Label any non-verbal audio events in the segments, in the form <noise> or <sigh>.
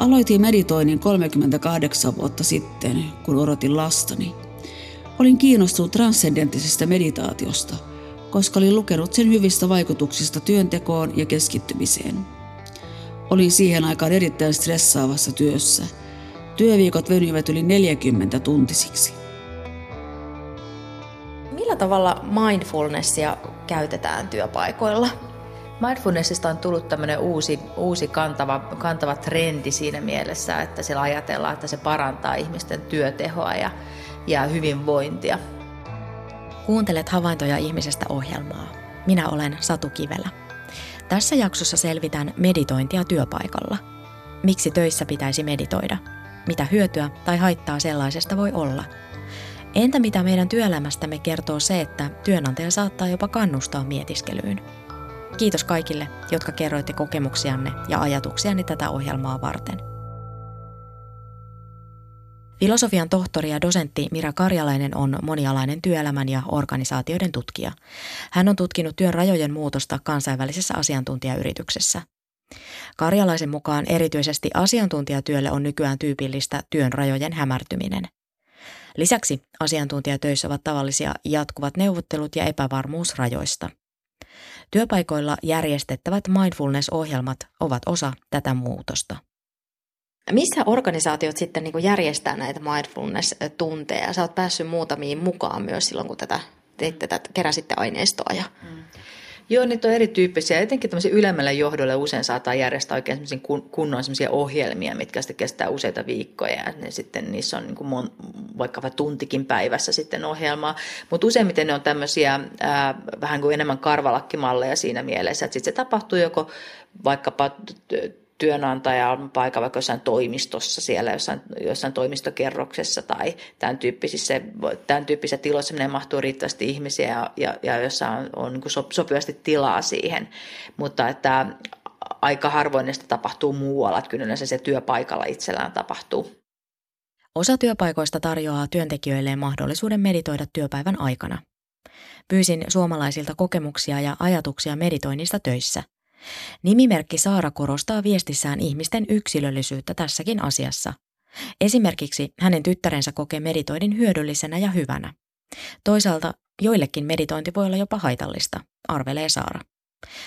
Aloitin meditoinnin 38 vuotta sitten, kun odotin lastani. Olin kiinnostunut transcendenttisesta meditaatiosta, koska olin lukenut sen hyvistä vaikutuksista työntekoon ja keskittymiseen. Olin siihen aikaan erittäin stressaavassa työssä. Työviikot venyivät yli 40 tuntisiksi. Millä tavalla mindfulnessia käytetään työpaikoilla? Mindfulnessista on tullut tämmöinen uusi, uusi kantava, kantava trendi siinä mielessä, että siellä ajatellaan, että se parantaa ihmisten työtehoa ja, ja hyvinvointia. Kuuntelet havaintoja ihmisestä ohjelmaa. Minä olen Satu Kivelä. Tässä jaksossa selvitän meditointia työpaikalla. Miksi töissä pitäisi meditoida? Mitä hyötyä tai haittaa sellaisesta voi olla? Entä mitä meidän työelämästämme kertoo se, että työnantaja saattaa jopa kannustaa mietiskelyyn? Kiitos kaikille, jotka kerroitte kokemuksianne ja ajatuksianne tätä ohjelmaa varten. Filosofian tohtori ja dosentti Mira Karjalainen on monialainen työelämän ja organisaatioiden tutkija. Hän on tutkinut työn rajojen muutosta kansainvälisessä asiantuntijayrityksessä. Karjalaisen mukaan erityisesti asiantuntijatyölle on nykyään tyypillistä työn rajojen hämärtyminen. Lisäksi asiantuntijatöissä ovat tavallisia jatkuvat neuvottelut ja epävarmuus rajoista. Työpaikoilla järjestettävät mindfulness-ohjelmat ovat osa tätä muutosta. Missä organisaatiot sitten niin järjestää näitä mindfulness-tunteja? Sä oot päässyt muutamiin mukaan myös silloin, kun tätä teitte, tätä, keräsitte aineistoa. Ja... Mm. Joo, niitä on erityyppisiä. Etenkin tämmöisiä ylemmällä johdolla usein saattaa järjestää oikein kunnon ohjelmia, mitkä sitten kestää useita viikkoja. Ja ne sitten niissä on niin kuin mon, vaikka tuntikin päivässä sitten ohjelmaa. Mutta useimmiten ne on tämmöisiä ää, vähän kuin enemmän karvalakkimalleja siinä mielessä, että sitten se tapahtuu joko vaikkapa työnantaja on paikka vaikka jossain toimistossa siellä, jossain, jossain toimistokerroksessa tai tämän tyyppisissä, tämän tyyppisissä tiloissa minne mahtuu riittävästi ihmisiä ja, ja, ja jossa on, on niin sopivasti tilaa siihen. Mutta että aika harvoin ne tapahtuu muualla, että kyllä se työpaikalla itsellään tapahtuu. Osa työpaikoista tarjoaa työntekijöilleen mahdollisuuden meditoida työpäivän aikana. Pyysin suomalaisilta kokemuksia ja ajatuksia meditoinnista töissä – Nimimerkki Saara korostaa viestissään ihmisten yksilöllisyyttä tässäkin asiassa. Esimerkiksi hänen tyttärensä kokee meditoidin hyödyllisenä ja hyvänä. Toisaalta joillekin meditointi voi olla jopa haitallista, arvelee Saara.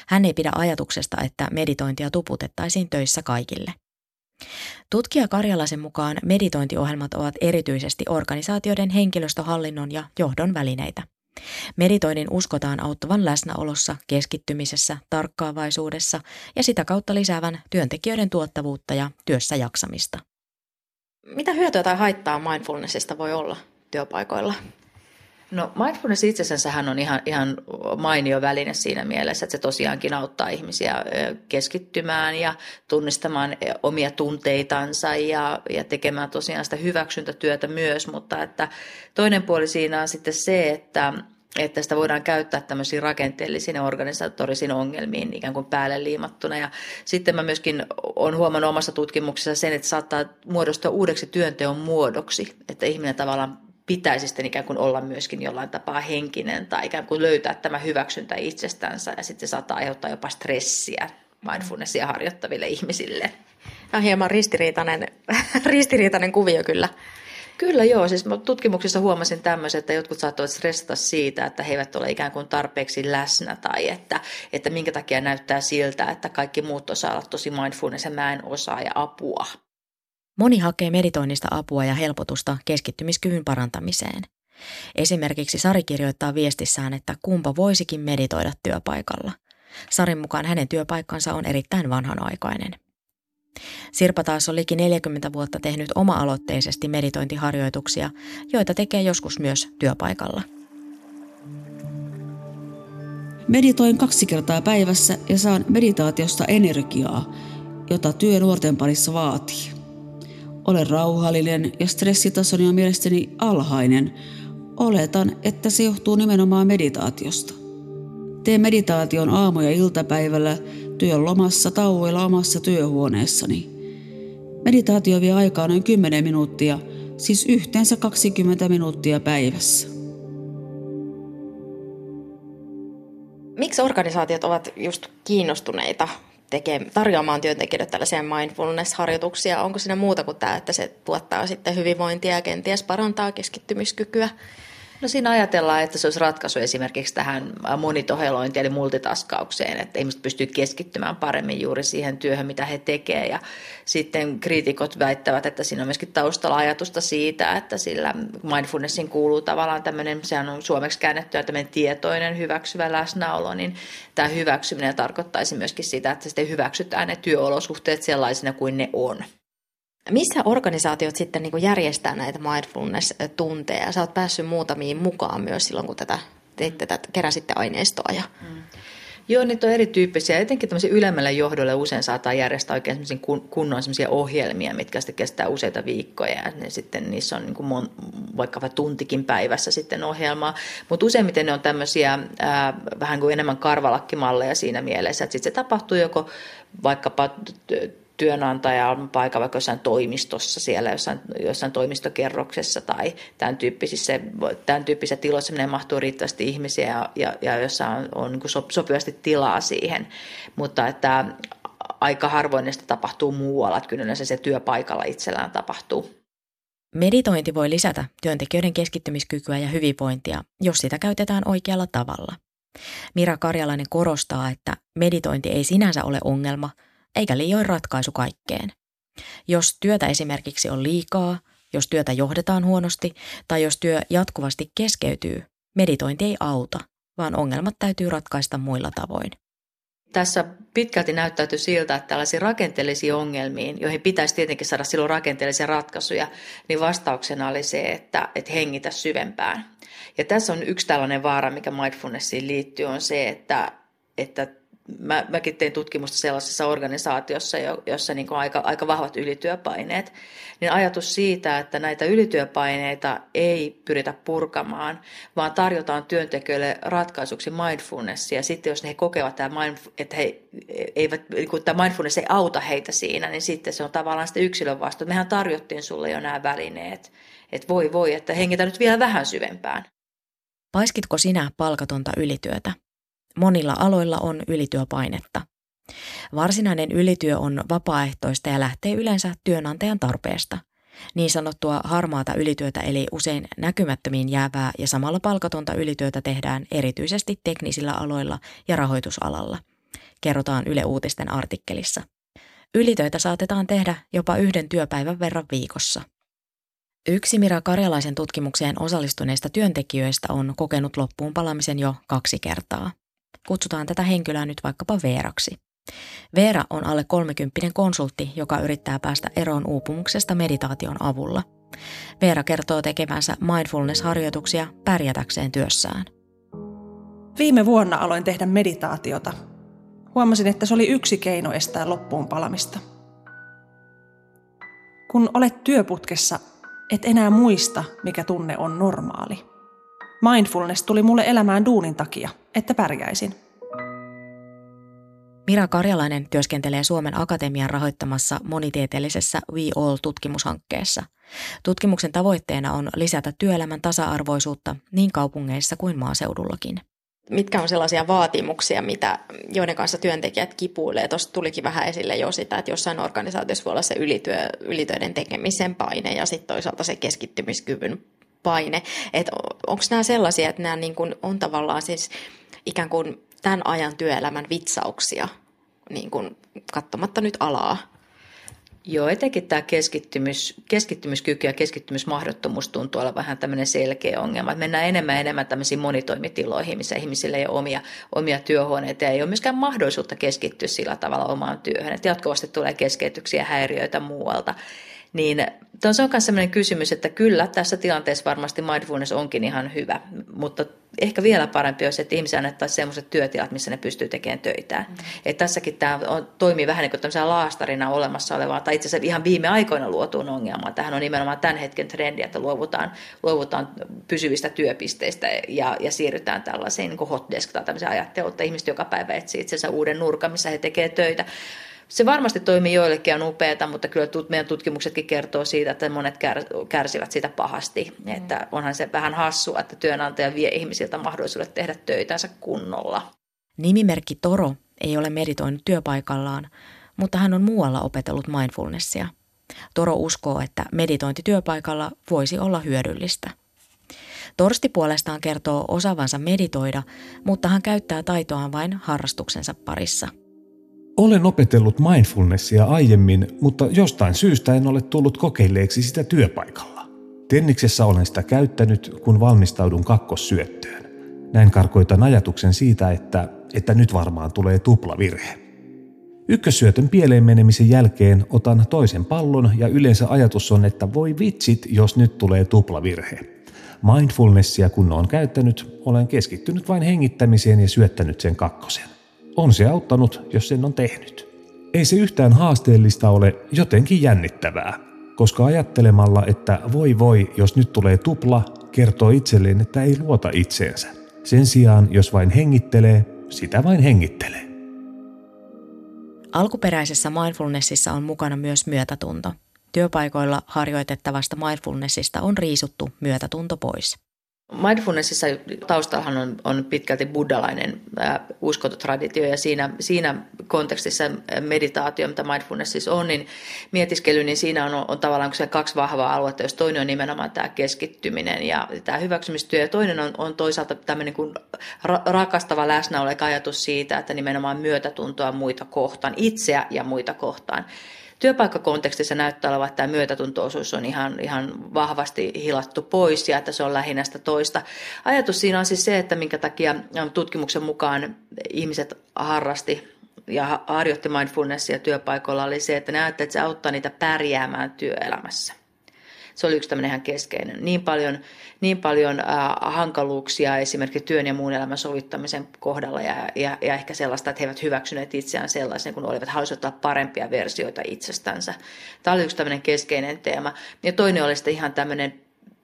Hän ei pidä ajatuksesta, että meditointia tuputettaisiin töissä kaikille. Tutkija Karjalaisen mukaan meditointiohjelmat ovat erityisesti organisaatioiden henkilöstöhallinnon ja johdon välineitä. Meditoinnin uskotaan auttavan läsnäolossa, keskittymisessä, tarkkaavaisuudessa ja sitä kautta lisäävän työntekijöiden tuottavuutta ja työssä jaksamista. Mitä hyötyä tai haittaa mindfulnessista voi olla työpaikoilla? No mindfulness itsessänsä on ihan, ihan mainio väline siinä mielessä, että se tosiaankin auttaa ihmisiä keskittymään ja tunnistamaan omia tunteitansa ja, ja tekemään tosiaan sitä hyväksyntätyötä myös, mutta että toinen puoli siinä on sitten se, että että sitä voidaan käyttää tämmöisiin rakenteellisiin ja organisatorisiin ongelmiin ikään kuin päälle liimattuna. Ja sitten mä myöskin olen huomannut omassa tutkimuksessa sen, että saattaa muodostua uudeksi työnteon muodoksi, että ihminen tavallaan pitäisi sitten ikään kuin olla myöskin jollain tapaa henkinen tai ikään kuin löytää tämä hyväksyntä itsestänsä ja sitten se saattaa aiheuttaa jopa stressiä mindfulnessia harjoittaville ihmisille. Ja hieman ristiriitainen, <laughs> ristiriitainen kuvio kyllä. Kyllä joo, siis tutkimuksissa huomasin tämmöisen, että jotkut saattavat stressata siitä, että he eivät ole ikään kuin tarpeeksi läsnä tai että, että minkä takia näyttää siltä, että kaikki muut osaa olla tosi mindfulness ja mä en osaa ja apua. Moni hakee meditoinnista apua ja helpotusta keskittymiskyvyn parantamiseen. Esimerkiksi Sari kirjoittaa viestissään, että kumpa voisikin meditoida työpaikalla. Sarin mukaan hänen työpaikkansa on erittäin vanhanaikainen. Sirpa taas on liki 40 vuotta tehnyt oma-aloitteisesti meditointiharjoituksia, joita tekee joskus myös työpaikalla. Meditoin kaksi kertaa päivässä ja saan meditaatiosta energiaa, jota työ nuorten parissa vaatii. Olen rauhallinen ja stressitasoni on mielestäni alhainen. Oletan, että se johtuu nimenomaan meditaatiosta. Teen meditaation aamu- ja iltapäivällä työn lomassa tauoilla omassa työhuoneessani. Meditaatio vie aikaa noin 10 minuuttia, siis yhteensä 20 minuuttia päivässä. Miksi organisaatiot ovat just kiinnostuneita tekee, tarjoamaan työntekijöille tällaisia mindfulness-harjoituksia? Onko siinä muuta kuin tämä, että se tuottaa sitten hyvinvointia ja kenties parantaa keskittymiskykyä? No siinä ajatellaan, että se olisi ratkaisu esimerkiksi tähän monitohelointiin eli multitaskaukseen, että ihmiset pystyy keskittymään paremmin juuri siihen työhön, mitä he tekevät. Ja sitten kriitikot väittävät, että siinä on myöskin taustalla ajatusta siitä, että sillä mindfulnessin kuuluu tavallaan tämmöinen, sehän on suomeksi käännettyä tämmöinen tietoinen hyväksyvä läsnäolo, niin tämä hyväksyminen tarkoittaisi myöskin sitä, että sitten hyväksytään ne työolosuhteet sellaisina kuin ne on. Missä organisaatiot sitten niin järjestää näitä mindfulness-tunteja? Sä oot päässyt muutamiin mukaan myös silloin, kun tätä teitte, tätä, keräsitte aineistoa. Ja... Mm. Joo, niitä on erityyppisiä. Etenkin tämmöisiä ylemmällä johdolla usein saattaa järjestää oikein kunnon semmoisia ohjelmia, mitkä sitten kestää useita viikkoja. Ja ne sitten niissä on niin kuin mon, vaikka tuntikin päivässä sitten ohjelmaa. Mutta useimmiten ne on tämmöisiä ää, vähän kuin enemmän karvalakkimalleja siinä mielessä, että sitten se tapahtuu joko vaikkapa työnantaja on paikka vaikka jossain toimistossa siellä, jossain, jossain toimistokerroksessa tai tämän tyyppisissä, tämän tyyppisissä tiloissa minne mahtuu riittävästi ihmisiä ja, ja, ja jossa on, on niin sopivasti tilaa siihen. Mutta että aika harvoin näistä tapahtuu muualla, että kyllä se työpaikalla itsellään tapahtuu. Meditointi voi lisätä työntekijöiden keskittymiskykyä ja hyvinvointia, jos sitä käytetään oikealla tavalla. Mira Karjalainen korostaa, että meditointi ei sinänsä ole ongelma – eikä liioin ratkaisu kaikkeen. Jos työtä esimerkiksi on liikaa, jos työtä johdetaan huonosti tai jos työ jatkuvasti keskeytyy, meditointi ei auta, vaan ongelmat täytyy ratkaista muilla tavoin. Tässä pitkälti näyttäytyy siltä, että tällaisiin rakenteellisiin ongelmiin, joihin pitäisi tietenkin saada silloin rakenteellisia ratkaisuja, niin vastauksena oli se, että, että hengitä syvempään. Ja tässä on yksi tällainen vaara, mikä mindfulnessiin liittyy, on se, että, että mä, mäkin tein tutkimusta sellaisessa organisaatiossa, jossa niin aika, aika vahvat ylityöpaineet, niin ajatus siitä, että näitä ylityöpaineita ei pyritä purkamaan, vaan tarjotaan työntekijöille ratkaisuksi mindfulnessia. Sitten jos he kokevat, että he eivät, kun tämä mindfulness ei auta heitä siinä, niin sitten se on tavallaan sitten yksilön vastuu. Mehän tarjottiin sulle jo nämä välineet, että voi voi, että hengitä nyt vielä vähän syvempään. Paiskitko sinä palkatonta ylityötä? Monilla aloilla on ylityöpainetta. Varsinainen ylityö on vapaaehtoista ja lähtee yleensä työnantajan tarpeesta. Niin sanottua harmaata ylityötä eli usein näkymättömiin jäävää ja samalla palkatonta ylityötä tehdään erityisesti teknisillä aloilla ja rahoitusalalla. Kerrotaan Yle Uutisten artikkelissa. Ylitöitä saatetaan tehdä jopa yhden työpäivän verran viikossa. Yksi Mira Karjalaisen tutkimukseen osallistuneista työntekijöistä on kokenut loppuun palamisen jo kaksi kertaa. Kutsutaan tätä henkilöä nyt vaikkapa Veeraksi. Veera on alle 30 konsultti, joka yrittää päästä eroon uupumuksesta meditaation avulla. Veera kertoo tekevänsä mindfulness-harjoituksia pärjätäkseen työssään. Viime vuonna aloin tehdä meditaatiota. Huomasin, että se oli yksi keino estää loppuun palamista. Kun olet työputkessa, et enää muista, mikä tunne on normaali. Mindfulness tuli mulle elämään duunin takia, että pärjäisin. Mira Karjalainen työskentelee Suomen Akatemian rahoittamassa monitieteellisessä We All-tutkimushankkeessa. Tutkimuksen tavoitteena on lisätä työelämän tasa-arvoisuutta niin kaupungeissa kuin maaseudullakin. Mitkä on sellaisia vaatimuksia, mitä, joiden kanssa työntekijät kipuilee? Tuossa tulikin vähän esille jo sitä, että jossain organisaatiossa voi olla se ylityö, ylitöiden tekemisen paine ja sitten toisaalta se keskittymiskyvyn paine. Että onko nämä sellaisia, että nämä niin kuin on tavallaan siis ikään kuin tämän ajan työelämän vitsauksia, niin kuin katsomatta nyt alaa? Joo, etenkin tämä keskittymis, keskittymiskyky ja keskittymismahdottomuus tuntuu olla vähän tämmöinen selkeä ongelma. Että mennään enemmän ja enemmän tämmöisiin monitoimitiloihin, missä ihmisillä ei ole omia, omia työhuoneita ja ei ole myöskään mahdollisuutta keskittyä sillä tavalla omaan työhön. Että jatkuvasti tulee keskeytyksiä häiriöitä muualta. Niin se on myös sellainen kysymys, että kyllä tässä tilanteessa varmasti mindfulness onkin ihan hyvä, mutta ehkä vielä parempi olisi, että ihmisiä annettaisiin sellaiset työtilat, missä ne pystyy tekemään töitä. Mm. Että tässäkin tämä on, toimii vähän niin kuin laastarina olemassa olevaa, tai itse asiassa ihan viime aikoina luotuun ongelmaan. Tähän on nimenomaan tämän hetken trendi, että luovutaan, luovutaan pysyvistä työpisteistä ja, ja siirrytään tällaiseen niin hot desk tai tämmöiseen ajatteluun, että ihmiset joka päivä etsii itsensä uuden nurkan, missä he tekevät töitä. Se varmasti toimii joillekin on upeata, mutta kyllä meidän tutkimuksetkin kertoo siitä, että monet kärsivät sitä pahasti. Mm. Että onhan se vähän hassua, että työnantaja vie ihmisiltä mahdollisuudet tehdä töitänsä kunnolla. Nimimerkki Toro ei ole meditoinut työpaikallaan, mutta hän on muualla opetellut mindfulnessia. Toro uskoo, että meditointi työpaikalla voisi olla hyödyllistä. Torsti puolestaan kertoo osaavansa meditoida, mutta hän käyttää taitoaan vain harrastuksensa parissa. Olen opetellut mindfulnessia aiemmin, mutta jostain syystä en ole tullut kokeilleeksi sitä työpaikalla. Tenniksessä olen sitä käyttänyt, kun valmistaudun kakkossyöttöön. Näin karkoitan ajatuksen siitä, että, että nyt varmaan tulee tuplavirhe. Ykkössyötön pieleen menemisen jälkeen otan toisen pallon ja yleensä ajatus on, että voi vitsit, jos nyt tulee tuplavirhe. Mindfulnessia kun on käyttänyt, olen keskittynyt vain hengittämiseen ja syöttänyt sen kakkosen. On se auttanut, jos sen on tehnyt. Ei se yhtään haasteellista ole, jotenkin jännittävää, koska ajattelemalla, että voi voi, jos nyt tulee tupla, kertoo itselleen, että ei luota itseensä. Sen sijaan, jos vain hengittelee, sitä vain hengittelee. Alkuperäisessä mindfulnessissa on mukana myös myötätunto. Työpaikoilla harjoitettavasta mindfulnessista on riisuttu myötätunto pois. Mindfulnessissa taustallahan on, on pitkälti buddhalainen ää, uskontotraditio ja siinä, siinä kontekstissa meditaatio, mitä mindfulnessissa on, niin mietiskely, niin siinä on, on tavallaan se kaksi vahvaa aluetta, jos toinen on nimenomaan tämä keskittyminen ja tämä hyväksymistyö ja toinen on, on toisaalta tämmöinen kuin ra- rakastava läsnäolo, ajatus siitä, että nimenomaan myötätuntoa muita kohtaan, itseä ja muita kohtaan työpaikkakontekstissa näyttää olevan, että tämä myötätuntoosuus on ihan, ihan vahvasti hilattu pois ja että se on lähinnä sitä toista. Ajatus siinä on siis se, että minkä takia tutkimuksen mukaan ihmiset harrasti ja harjoitti mindfulnessia työpaikoilla oli se, että ne että se auttaa niitä pärjäämään työelämässä. Se oli yksi tämmöinen ihan keskeinen. Niin paljon, niin paljon äh, hankaluuksia esimerkiksi työn ja muun elämän sovittamisen kohdalla ja, ja, ja ehkä sellaista, että he eivät hyväksyneet itseään sellaisen, kun olivat halusivat ottaa parempia versioita itsestänsä. Tämä oli yksi tämmöinen keskeinen teema. Ja toinen oli sitten ihan tämmöinen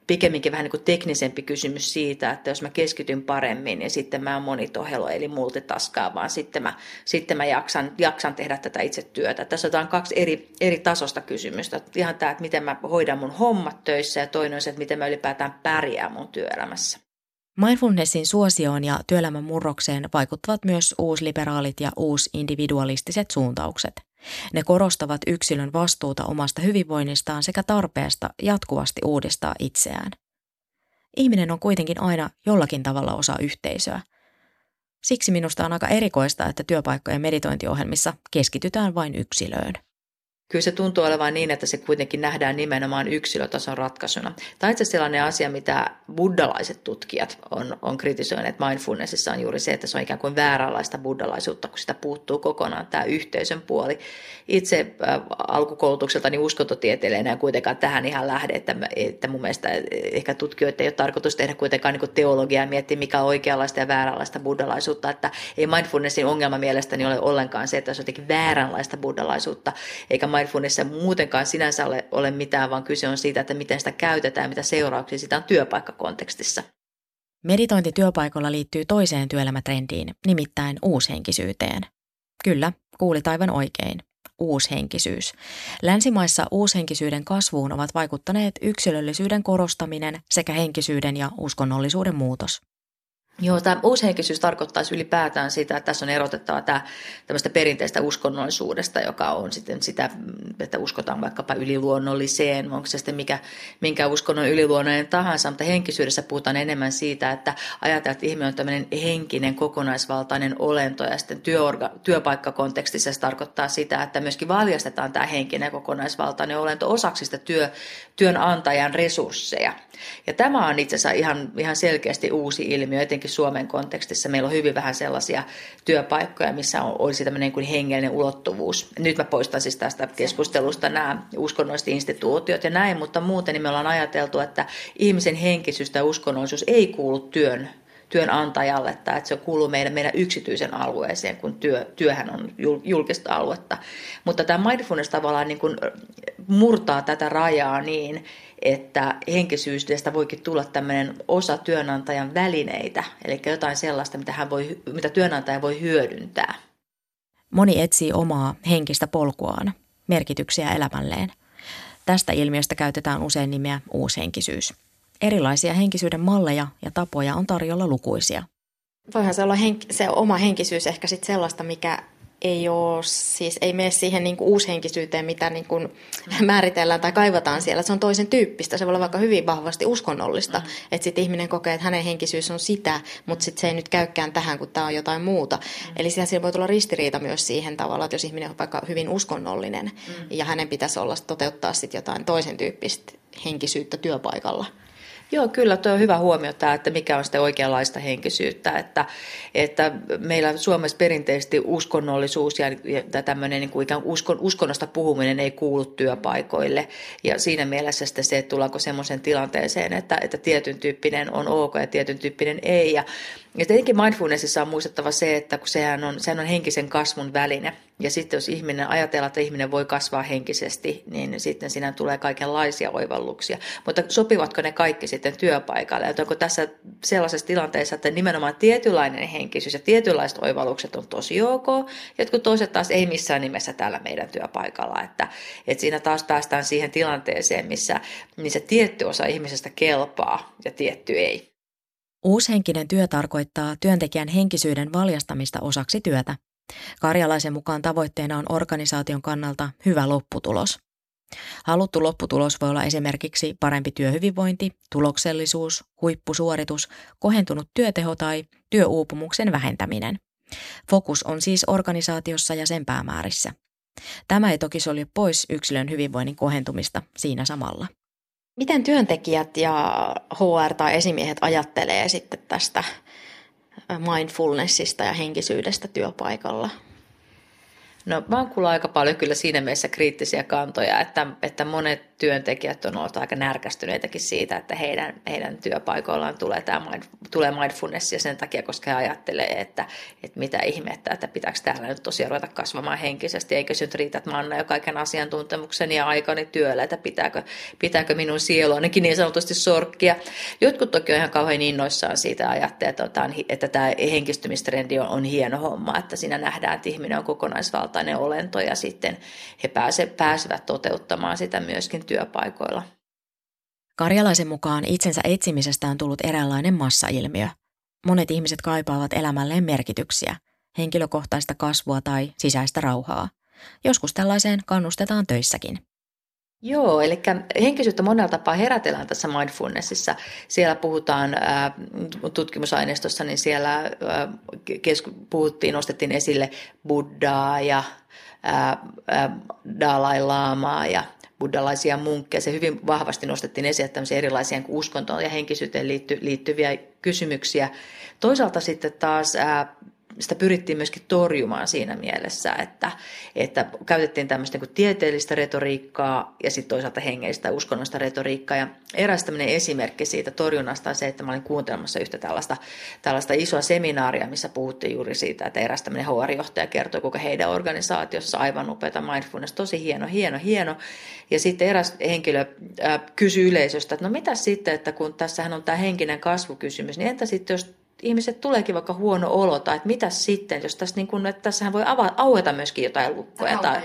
pikemminkin vähän niin kuin teknisempi kysymys siitä, että jos mä keskityn paremmin, niin sitten mä monitohelo eli multitaskaa, vaan sitten mä, sitten mä jaksan, jaksan tehdä tätä itse työtä. Tässä on kaksi eri, eri tasosta kysymystä. Ihan tämä, että miten mä hoidan mun hommat töissä ja toinen on se, että miten mä ylipäätään pärjään mun työelämässä. Mindfulnessin suosioon ja työelämän murrokseen vaikuttavat myös uusliberaalit ja uusindividualistiset suuntaukset. Ne korostavat yksilön vastuuta omasta hyvinvoinnistaan sekä tarpeesta jatkuvasti uudistaa itseään. Ihminen on kuitenkin aina jollakin tavalla osa yhteisöä. Siksi minusta on aika erikoista, että työpaikkojen meditointiohjelmissa keskitytään vain yksilöön kyllä se tuntuu olevan niin, että se kuitenkin nähdään nimenomaan yksilötason ratkaisuna. Tai itse sellainen asia, mitä buddhalaiset tutkijat on, on kritisoineet mindfulnessissa on juuri se, että se on ikään kuin vääränlaista buddhalaisuutta, kun sitä puuttuu kokonaan tämä yhteisön puoli. Itse äh, alkukoulutukselta niin uskontotieteilijänä kuitenkaan tähän ihan lähde, että, että mun mielestä ehkä tutkijoiden ei ole tarkoitus tehdä kuitenkaan niin teologiaa ja miettiä, mikä on oikeanlaista ja vääränlaista buddhalaisuutta, että ei mindfulnessin ongelma mielestäni ole ollenkaan se, että se on jotenkin vääränlaista buddhalaisuutta, eikä mindfulness muutenkaan sinänsä ole, ole mitään, vaan kyse on siitä, että miten sitä käytetään mitä seurauksia sitä on työpaikkakontekstissa. Meditointi työpaikalla liittyy toiseen työelämätrendiin, nimittäin uushenkisyyteen. Kyllä, kuulit aivan oikein. Uushenkisyys. Länsimaissa uushenkisyyden kasvuun ovat vaikuttaneet yksilöllisyyden korostaminen sekä henkisyyden ja uskonnollisuuden muutos. Joo, tämä uushenkisyys tarkoittaisi ylipäätään sitä, että tässä on erotettava tämä tämmöistä perinteistä uskonnollisuudesta, joka on sitten sitä, että uskotaan vaikkapa yliluonnolliseen, onko se sitten mikä, minkä uskonnon yliluonnollinen tahansa, mutta henkisyydessä puhutaan enemmän siitä, että ajatellaan, että ihminen on tämmöinen henkinen, kokonaisvaltainen olento ja sitten työorga, työpaikkakontekstissa se tarkoittaa sitä, että myöskin valjastetaan tämä henkinen kokonaisvaltainen olento osaksi sitä työ, työnantajan resursseja. Ja tämä on itse asiassa ihan, ihan selkeästi uusi ilmiö, etenkin Suomen kontekstissa. Meillä on hyvin vähän sellaisia työpaikkoja, missä on, olisi tämmöinen kuin hengellinen ulottuvuus. Nyt mä poistan siis tästä keskustelusta nämä uskonnolliset instituutiot ja näin, mutta muuten niin me ollaan ajateltu, että ihmisen henkisyys tai uskonnollisuus ei kuulu työn työnantajalle tai että se kuuluu meidän, meidän yksityisen alueeseen, kun työ, työhän on julkista aluetta. Mutta tämä mindfulness tavallaan niin kuin murtaa tätä rajaa niin, että henkisyydestä voikin tulla tämmöinen osa työnantajan välineitä, eli jotain sellaista, mitä, hän voi, mitä työnantaja voi hyödyntää. Moni etsii omaa henkistä polkuaan, merkityksiä elämälleen. Tästä ilmiöstä käytetään usein nimeä uushenkisyys. Erilaisia henkisyyden malleja ja tapoja on tarjolla lukuisia. voihan se olla henk- se oma henkisyys ehkä sit sellaista, mikä ei ole, siis ei mene siihen niin kuin uushenkisyyteen, mitä niin kuin määritellään tai kaivataan siellä. Se on toisen tyyppistä. Se voi olla vaikka hyvin vahvasti uskonnollista, mm. että sitten ihminen kokee, että hänen henkisyys on sitä, mutta sitten se ei nyt käykään tähän, kun tämä on jotain muuta. Mm. Eli siellä voi tulla ristiriita myös siihen tavalla, että jos ihminen on vaikka hyvin uskonnollinen mm. ja hänen pitäisi olla toteuttaa sitten jotain toisen tyyppistä henkisyyttä työpaikalla. Joo, kyllä tuo on hyvä huomio tämä, että mikä on sitä oikeanlaista henkisyyttä, että, että meillä Suomessa perinteisesti uskonnollisuus ja, ja tämmöinen niin kuin ikään uskon, uskonnosta puhuminen ei kuulu työpaikoille. Ja siinä mielessä sitten se, että tullaanko semmoiseen tilanteeseen, että, että tietyn tyyppinen on ok ja tietyn tyyppinen ei. Ja ja tietenkin mindfulnessissa on muistettava se, että kun sehän on, sehän on henkisen kasvun väline. Ja sitten jos ihminen ajatellaan, että ihminen voi kasvaa henkisesti, niin sitten siinä tulee kaikenlaisia oivalluksia. Mutta sopivatko ne kaikki sitten työpaikalle? Ja onko tässä sellaisessa tilanteessa, että nimenomaan tietynlainen henkisyys ja tietynlaiset oivallukset on tosi ok, jotkut toiset taas ei missään nimessä täällä meidän työpaikalla. Että, että siinä taas päästään siihen tilanteeseen, missä, missä tietty osa ihmisestä kelpaa ja tietty ei. Uushenkinen työ tarkoittaa työntekijän henkisyyden valjastamista osaksi työtä. Karjalaisen mukaan tavoitteena on organisaation kannalta hyvä lopputulos. Haluttu lopputulos voi olla esimerkiksi parempi työhyvinvointi, tuloksellisuus, huippusuoritus, kohentunut työteho tai työuupumuksen vähentäminen. Fokus on siis organisaatiossa ja sen päämäärissä. Tämä ei toki sulje pois yksilön hyvinvoinnin kohentumista siinä samalla. Miten työntekijät ja HR tai esimiehet ajattelee sitten tästä mindfulnessista ja henkisyydestä työpaikalla? No mä oon kuullut aika paljon kyllä siinä mielessä kriittisiä kantoja, että, että monet työntekijät on ollut aika närkästyneitäkin siitä, että heidän, heidän työpaikoillaan tulee, tämä mind, tulee mindfulness ja sen takia, koska he ajattelee, että, että mitä ihmettä, että pitääkö täällä nyt tosiaan ruveta kasvamaan henkisesti, eikö se nyt riitä, että mä annan jo kaiken asiantuntemuksen ja aikani työllä, että pitääkö, pitääkö minun sielu ainakin niin sanotusti sorkkia. Jotkut toki on ihan kauhean innoissaan siitä ja ajattelee, että, tämä, että tämä henkistymistrendi on, on hieno homma, että siinä nähdään, että ihminen on kokonaisvaltainen olento ja sitten he pääse, pääsevät toteuttamaan sitä myöskin työpaikoilla. Karjalaisen mukaan itsensä etsimisestä on tullut eräänlainen massailmiö. Monet ihmiset kaipaavat elämälleen merkityksiä, henkilökohtaista kasvua tai sisäistä rauhaa. Joskus tällaiseen kannustetaan töissäkin. Joo, eli henkisyyttä monella tapaa herätellään tässä mindfulnessissa. Siellä puhutaan tutkimusaineistossa, niin siellä puhuttiin, nostettiin esille Buddhaa ja Dalai Lamaa ja buddhalaisia munkkeja. Se hyvin vahvasti nostettiin esille tämmöisiä erilaisia uskontoon ja henkisyyteen liitty, liittyviä kysymyksiä. Toisaalta sitten taas sitä pyrittiin myöskin torjumaan siinä mielessä, että, että käytettiin tämmöistä niin tieteellistä retoriikkaa ja sitten toisaalta hengellistä uskonnollista retoriikkaa. Ja eräs tämmöinen esimerkki siitä torjunnasta on se, että mä olin kuuntelemassa yhtä tällaista, tällaista isoa seminaaria, missä puhuttiin juuri siitä, että eräs tämmöinen HR-johtaja kertoi, kuinka heidän organisaatiossa aivan upeata mindfulness, tosi hieno, hieno, hieno. Ja sitten eräs henkilö äh, kysyi yleisöstä, että no mitä sitten, että kun tässähän on tämä henkinen kasvukysymys, niin entä sitten jos ihmiset tuleekin vaikka huono olo, tai että mitä sitten, jos tässä niin kuin, että tässähän voi ava, aueta myöskin jotain lukkoja. Tai,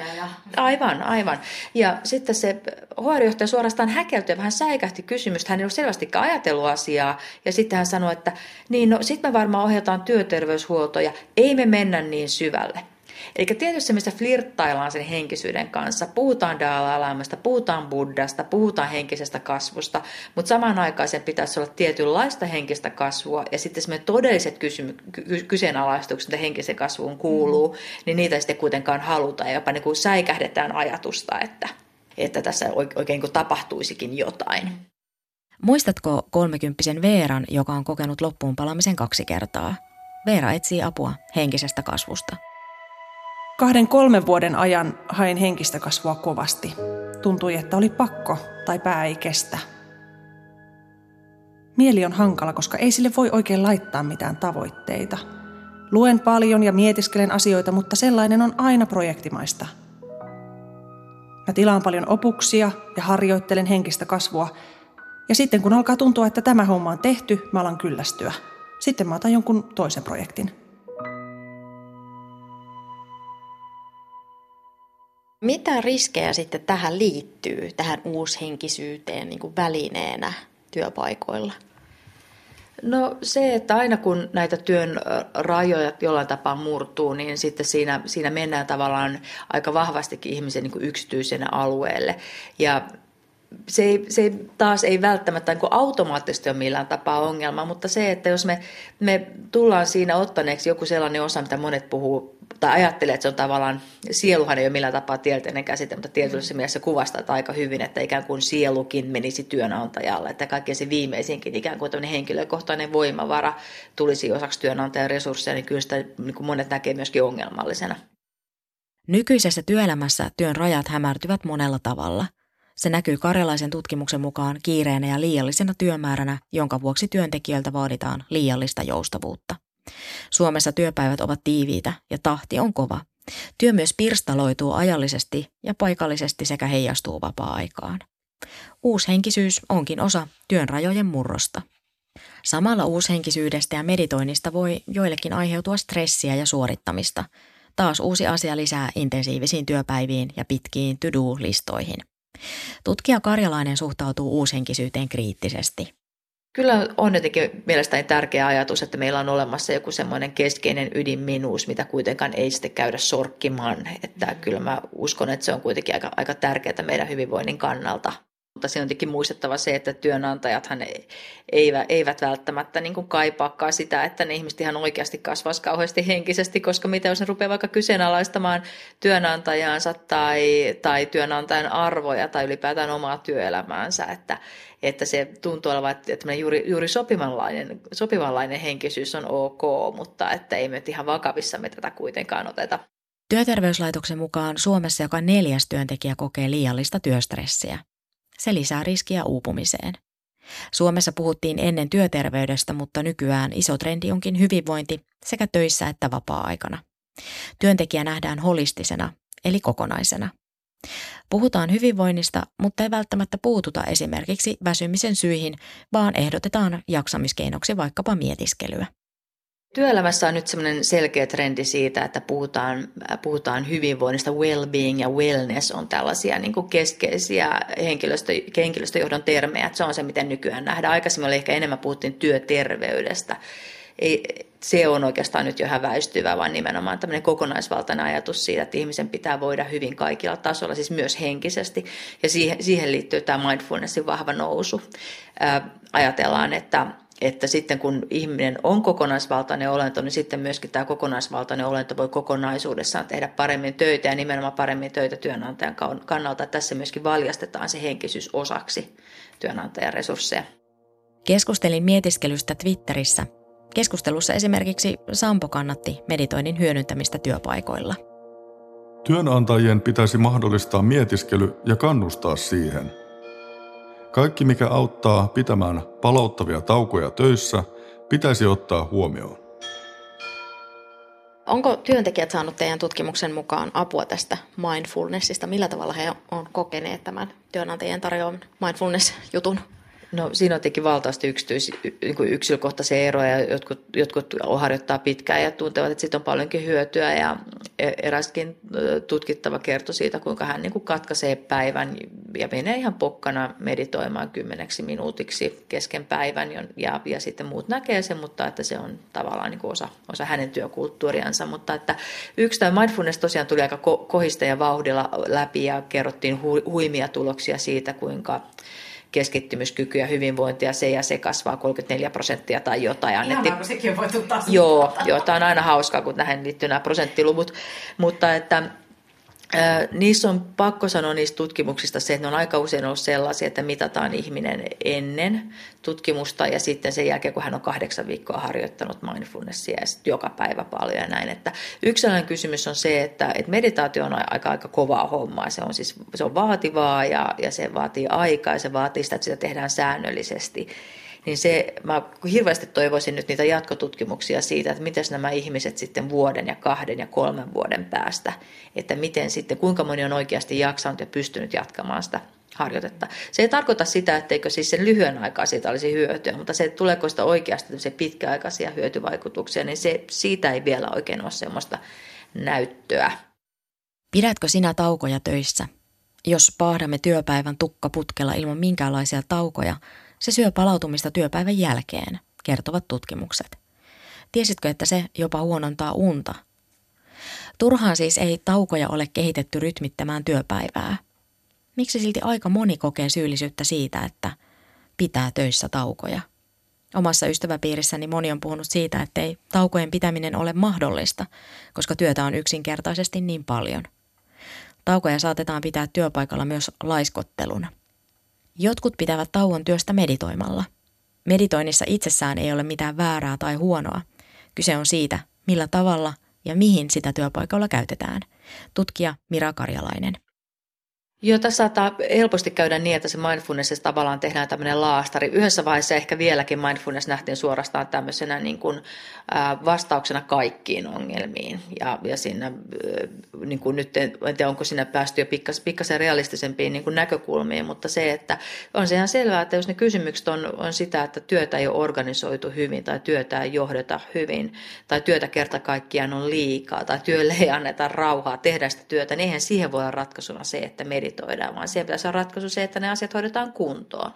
aivan, aivan. Ja sitten se hoidojohtaja suorastaan häkeltyi ja vähän säikähti kysymystä. Hän ei ole selvästikään ajatellut asiaa. Ja sitten hän sanoi, että niin no, sitten me varmaan ohjataan työterveyshuoltoja. Ei me mennä niin syvälle. Eli tietysti missä flirttaillaan sen henkisyyden kanssa, puhutaan Dalai puhutaan Buddhasta, puhutaan henkisestä kasvusta, mutta samaan aikaan sen pitäisi olla tietynlaista henkistä kasvua ja sitten me todelliset kysymy- ky- kyseenalaistukset, mitä henkisen kasvuun kuuluu, mm. niin niitä sitten kuitenkaan haluta ja jopa niin kuin säikähdetään ajatusta, että, että tässä oikein kuin tapahtuisikin jotain. Muistatko kolmekymppisen Veeran, joka on kokenut loppuun palamisen kaksi kertaa? Veera etsii apua henkisestä kasvusta. Kahden kolmen vuoden ajan hain henkistä kasvua kovasti. Tuntui, että oli pakko tai pää ei kestä. Mieli on hankala, koska ei sille voi oikein laittaa mitään tavoitteita. Luen paljon ja mietiskelen asioita, mutta sellainen on aina projektimaista. Mä tilaan paljon opuksia ja harjoittelen henkistä kasvua. Ja sitten kun alkaa tuntua, että tämä homma on tehty, mä alan kyllästyä. Sitten mä otan jonkun toisen projektin. Mitä riskejä sitten tähän liittyy, tähän uushenkisyyteen niin kuin välineenä työpaikoilla? No se, että aina kun näitä työn rajoja jollain tapaa murtuu, niin sitten siinä, siinä mennään tavallaan aika vahvastikin ihmisen niin yksityiselle alueelle. Ja se ei, se ei, taas ei välttämättä niin automaattisesti ole millään tapaa ongelma, mutta se, että jos me, me tullaan siinä ottaneeksi joku sellainen osa, mitä monet puhuu, tai ajattelee, että se on tavallaan, sieluhan ei ole millään tapaa tieteellinen käsite, mutta tietyssä mielessä kuvastaa aika hyvin, että ikään kuin sielukin menisi työnantajalle, että kaikkein se viimeisinkin ikään kuin tämmöinen henkilökohtainen voimavara tulisi osaksi työnantajan resursseja, niin kyllä sitä niin kuin monet näkee myöskin ongelmallisena. Nykyisessä työelämässä työn rajat hämärtyvät monella tavalla – se näkyy karjalaisen tutkimuksen mukaan kiireenä ja liiallisena työmääränä, jonka vuoksi työntekijöiltä vaaditaan liiallista joustavuutta. Suomessa työpäivät ovat tiiviitä ja tahti on kova. Työ myös pirstaloituu ajallisesti ja paikallisesti sekä heijastuu vapaa-aikaan. Uushenkisyys onkin osa työn rajojen murrosta. Samalla uushenkisyydestä ja meditoinnista voi joillekin aiheutua stressiä ja suorittamista. Taas uusi asia lisää intensiivisiin työpäiviin ja pitkiin to-do-listoihin – Tutkija Karjalainen suhtautuu uushenkisyyteen kriittisesti. Kyllä on jotenkin mielestäni tärkeä ajatus, että meillä on olemassa joku semmoinen keskeinen ydinminuus, mitä kuitenkaan ei sitten käydä sorkkimaan. Että kyllä mä uskon, että se on kuitenkin aika, aika tärkeää meidän hyvinvoinnin kannalta. Mutta siinä on tietenkin muistettava se, että työnantajathan eivät, eivät välttämättä niin kuin kaipaakaan sitä, että ne ihmiset ihan oikeasti kasvaisi kauheasti henkisesti, koska mitä jos ne rupeaa vaikka kyseenalaistamaan työnantajaansa tai, tai työnantajan arvoja tai ylipäätään omaa työelämäänsä, että, että se tuntuu olevan, että juuri, juuri sopivanlainen, sopivanlainen henkisyys on ok, mutta että ei me ihan vakavissa me tätä kuitenkaan oteta. Työterveyslaitoksen mukaan Suomessa joka neljäs työntekijä kokee liiallista työstressiä. Se lisää riskiä uupumiseen. Suomessa puhuttiin ennen työterveydestä, mutta nykyään iso trendi onkin hyvinvointi sekä töissä että vapaa-aikana. Työntekijä nähdään holistisena, eli kokonaisena. Puhutaan hyvinvoinnista, mutta ei välttämättä puututa esimerkiksi väsymisen syihin, vaan ehdotetaan jaksamiskeinoksi vaikkapa mietiskelyä. Työelämässä on nyt semmoinen selkeä trendi siitä, että puhutaan, puhutaan hyvinvoinnista. Well-being ja wellness on tällaisia niin kuin keskeisiä henkilöstö, henkilöstöjohdon termejä. Se on se, miten nykyään nähdään. Aikaisemmin oli ehkä enemmän puhuttiin työterveydestä. Ei, se on oikeastaan nyt jo häväistyvä, vaan nimenomaan tämmöinen kokonaisvaltainen ajatus siitä, että ihmisen pitää voida hyvin kaikilla tasoilla, siis myös henkisesti. Ja siihen, siihen liittyy tämä mindfulnessin vahva nousu. Ää, ajatellaan, että että sitten kun ihminen on kokonaisvaltainen olento, niin sitten myöskin tämä kokonaisvaltainen olento voi kokonaisuudessaan tehdä paremmin töitä ja nimenomaan paremmin töitä työnantajan kannalta. Tässä myöskin valjastetaan se henkisyys osaksi työnantajan resursseja. Keskustelin mietiskelystä Twitterissä. Keskustelussa esimerkiksi Sampo kannatti meditoinnin hyödyntämistä työpaikoilla. Työnantajien pitäisi mahdollistaa mietiskely ja kannustaa siihen – kaikki, mikä auttaa pitämään palauttavia taukoja töissä, pitäisi ottaa huomioon. Onko työntekijät saanut teidän tutkimuksen mukaan apua tästä mindfulnessista? Millä tavalla he on kokeneet tämän työnantajien tarjoaman mindfulness-jutun? No siinä on tietenkin valtavasti yksityis, niin kuin yksilökohtaisia eroja. Jotkut, jotkut harjoittaa pitkään ja tuntevat, että siitä on paljonkin hyötyä. Ja e, eräskin tutkittava kertoi siitä, kuinka hän niin kuin katkaisee päivän ja menee ihan pokkana meditoimaan kymmeneksi minuutiksi kesken päivän. Ja, ja sitten muut näkee sen, mutta että se on tavallaan niin kuin osa, osa hänen työkulttuuriansa. Mutta että yksi tämä mindfulness tosiaan tuli aika kohista ja vauhdilla läpi ja kerrottiin huimia tuloksia siitä, kuinka keskittymyskyky ja hyvinvointi ja se ja se kasvaa 34 prosenttia tai jotain. Annettiin... Ihanaa, kun sekin on voitu Joo, joo, tämä on aina hauskaa, kun näihin liittyy nämä prosenttiluvut. Mutta että Niissä on pakko sanoa niistä tutkimuksista se, että ne on aika usein ollut sellaisia, että mitataan ihminen ennen tutkimusta ja sitten sen jälkeen, kun hän on kahdeksan viikkoa harjoittanut mindfulnessia ja joka päivä paljon ja näin. Että yksi kysymys on se, että, että meditaatio on aika, aika kovaa hommaa. Se on, siis, se on vaativaa ja, ja se vaatii aikaa ja se vaatii sitä, että sitä tehdään säännöllisesti niin se, mä hirveästi toivoisin nyt niitä jatkotutkimuksia siitä, että miten nämä ihmiset sitten vuoden ja kahden ja kolmen vuoden päästä, että miten sitten, kuinka moni on oikeasti jaksanut ja pystynyt jatkamaan sitä harjoitetta. Se ei tarkoita sitä, etteikö siis sen lyhyen aikaa siitä olisi hyötyä, mutta se, että tuleeko sitä oikeasti se pitkäaikaisia hyötyvaikutuksia, niin se, siitä ei vielä oikein ole semmoista näyttöä. Pidätkö sinä taukoja töissä? Jos paahdamme työpäivän tukkaputkella ilman minkäänlaisia taukoja, se syö palautumista työpäivän jälkeen. kertovat tutkimukset. Tiesitkö, että se jopa huonontaa unta? Turhaan siis ei taukoja ole kehitetty rytmittämään työpäivää. Miksi silti aika moni kokee syyllisyyttä siitä, että pitää töissä taukoja? Omassa ystäväpiirissäni moni on puhunut siitä, että ei taukojen pitäminen ole mahdollista, koska työtä on yksinkertaisesti niin paljon. Taukoja saatetaan pitää työpaikalla myös laiskotteluna. Jotkut pitävät tauon työstä meditoimalla. Meditoinnissa itsessään ei ole mitään väärää tai huonoa. Kyse on siitä, millä tavalla ja mihin sitä työpaikalla käytetään. Tutkija Mira Karjalainen. Joo, tässä saattaa helposti käydä niin, että se mindfulness tavallaan tehdään tämmöinen laastari. Yhdessä vaiheessa ehkä vieläkin mindfulness nähtiin suorastaan tämmöisenä niin kuin, vastauksena kaikkiin ongelmiin. Ja, ja siinä, niin kuin nyt, en tiedä onko siinä päästy jo pikkas, pikkasen realistisempiin niin kuin näkökulmiin, mutta se, että on se ihan selvää, että jos ne kysymykset on, on sitä, että työtä ei ole organisoitu hyvin tai työtä ei johdeta hyvin tai työtä kerta kaikkiaan on liikaa tai työlle ei anneta rauhaa tehdä sitä työtä, niin eihän siihen voi olla ratkaisuna se, että meditoidaan meditoidaan, vaan siellä pitäisi olla ratkaisu se, että ne asiat hoidetaan kuntoon.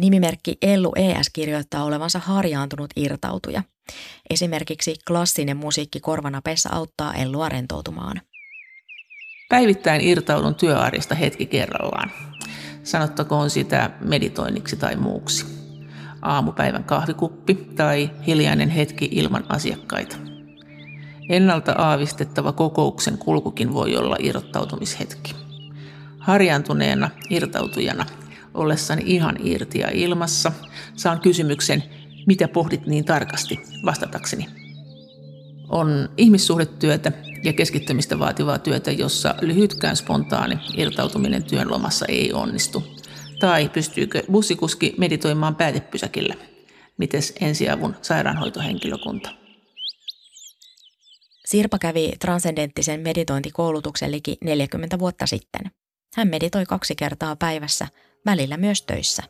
Nimimerkki Ellu ES kirjoittaa olevansa harjaantunut irtautuja. Esimerkiksi klassinen musiikki korvanapeessa auttaa Ellua rentoutumaan. Päivittäin irtaudun työarista hetki kerrallaan. Sanottakoon sitä meditoinniksi tai muuksi. Aamupäivän kahvikuppi tai hiljainen hetki ilman asiakkaita. Ennalta aavistettava kokouksen kulkukin voi olla irrottautumishetki harjaantuneena irtautujana ollessani ihan irti ja ilmassa saan kysymyksen, mitä pohdit niin tarkasti vastatakseni. On ihmissuhdetyötä ja keskittymistä vaativaa työtä, jossa lyhytkään spontaani irtautuminen työn lomassa ei onnistu. Tai pystyykö bussikuski meditoimaan päätepysäkillä? Mites ensiavun sairaanhoitohenkilökunta? Sirpa kävi transcendenttisen meditointikoulutuksen liki 40 vuotta sitten. Hän meditoi kaksi kertaa päivässä, välillä myös töissä.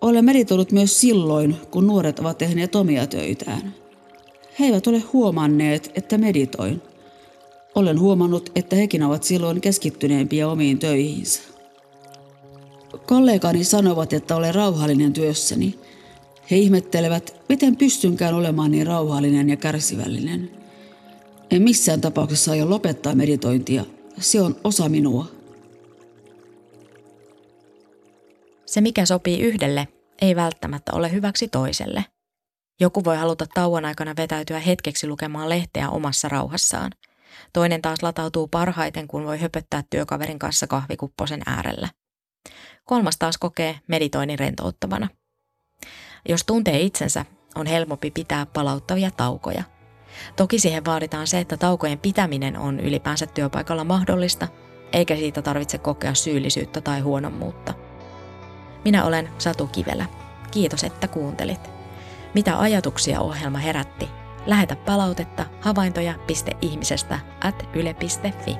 Olen meditoinut myös silloin, kun nuoret ovat tehneet omia töitään. He eivät ole huomanneet, että meditoin. Olen huomannut, että hekin ovat silloin keskittyneempiä omiin töihinsä. Kollegani sanovat, että olen rauhallinen työssäni. He ihmettelevät, miten pystynkään olemaan niin rauhallinen ja kärsivällinen. En missään tapauksessa aio lopettaa meditointia, se on osa minua. Se, mikä sopii yhdelle, ei välttämättä ole hyväksi toiselle. Joku voi haluta tauon aikana vetäytyä hetkeksi lukemaan lehteä omassa rauhassaan. Toinen taas latautuu parhaiten, kun voi höpöttää työkaverin kanssa kahvikupposen äärellä. Kolmas taas kokee meditoinnin rentouttavana. Jos tuntee itsensä, on helpompi pitää palauttavia taukoja – Toki siihen vaaditaan se, että taukojen pitäminen on ylipäänsä työpaikalla mahdollista, eikä siitä tarvitse kokea syyllisyyttä tai huonommuutta. Minä olen Satu Kivelä. Kiitos, että kuuntelit. Mitä ajatuksia ohjelma herätti? Lähetä palautetta havaintoja.ihmisestä at yle.fi.